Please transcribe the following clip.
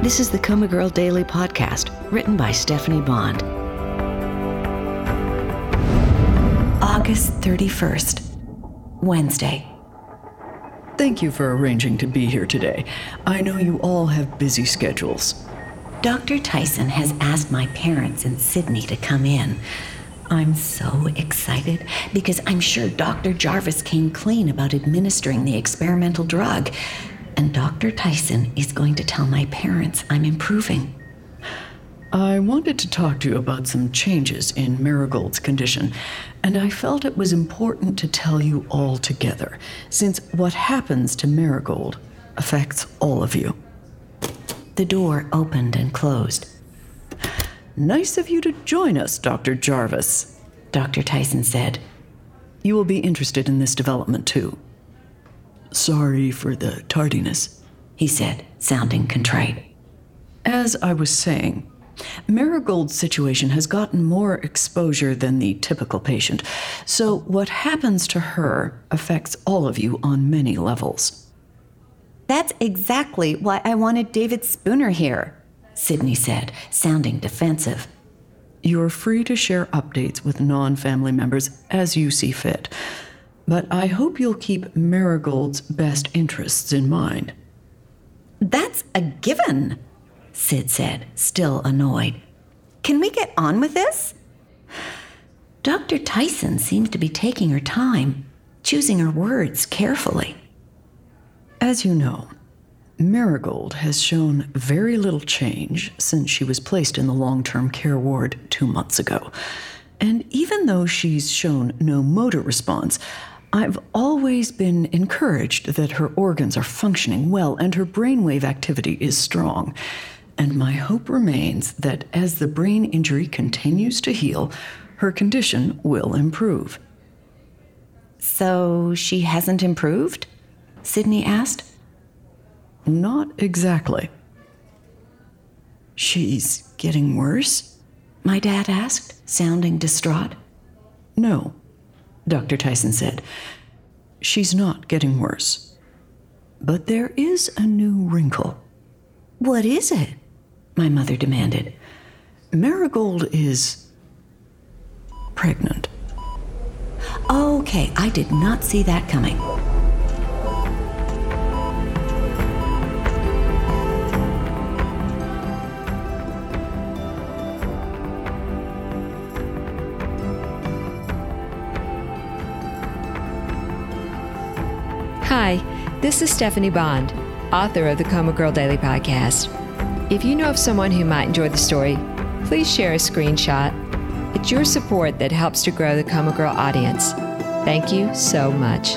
This is the Coma Girl Daily Podcast, written by Stephanie Bond. August 31st, Wednesday. Thank you for arranging to be here today. I know you all have busy schedules. Dr. Tyson has asked my parents in Sydney to come in. I'm so excited because I'm sure Dr. Jarvis came clean about administering the experimental drug. And Dr. Tyson is going to tell my parents I'm improving. I wanted to talk to you about some changes in Marigold's condition, and I felt it was important to tell you all together, since what happens to Marigold affects all of you. The door opened and closed. Nice of you to join us, Dr. Jarvis, Dr. Tyson said. You will be interested in this development, too. Sorry for the tardiness, he said, sounding contrite. As I was saying, Marigold's situation has gotten more exposure than the typical patient, so what happens to her affects all of you on many levels. That's exactly why I wanted David Spooner here, Sydney said, sounding defensive. You're free to share updates with non family members as you see fit, but I hope you'll keep Marigold's best interests in mind. That's a given, Sid said, still annoyed. Can we get on with this? Dr. Tyson seems to be taking her time, choosing her words carefully. As you know, Marigold has shown very little change since she was placed in the long term care ward two months ago. And even though she's shown no motor response, I've always been encouraged that her organs are functioning well and her brainwave activity is strong. And my hope remains that as the brain injury continues to heal, her condition will improve. So she hasn't improved? Sydney asked. Not exactly. She's getting worse? My dad asked, sounding distraught. No, Dr. Tyson said. She's not getting worse. But there is a new wrinkle. What is it? My mother demanded. Marigold is pregnant. Okay, I did not see that coming. Hi, this is Stephanie Bond, author of the Coma Girl Daily Podcast. If you know of someone who might enjoy the story, please share a screenshot. It's your support that helps to grow the Coma Girl audience. Thank you so much.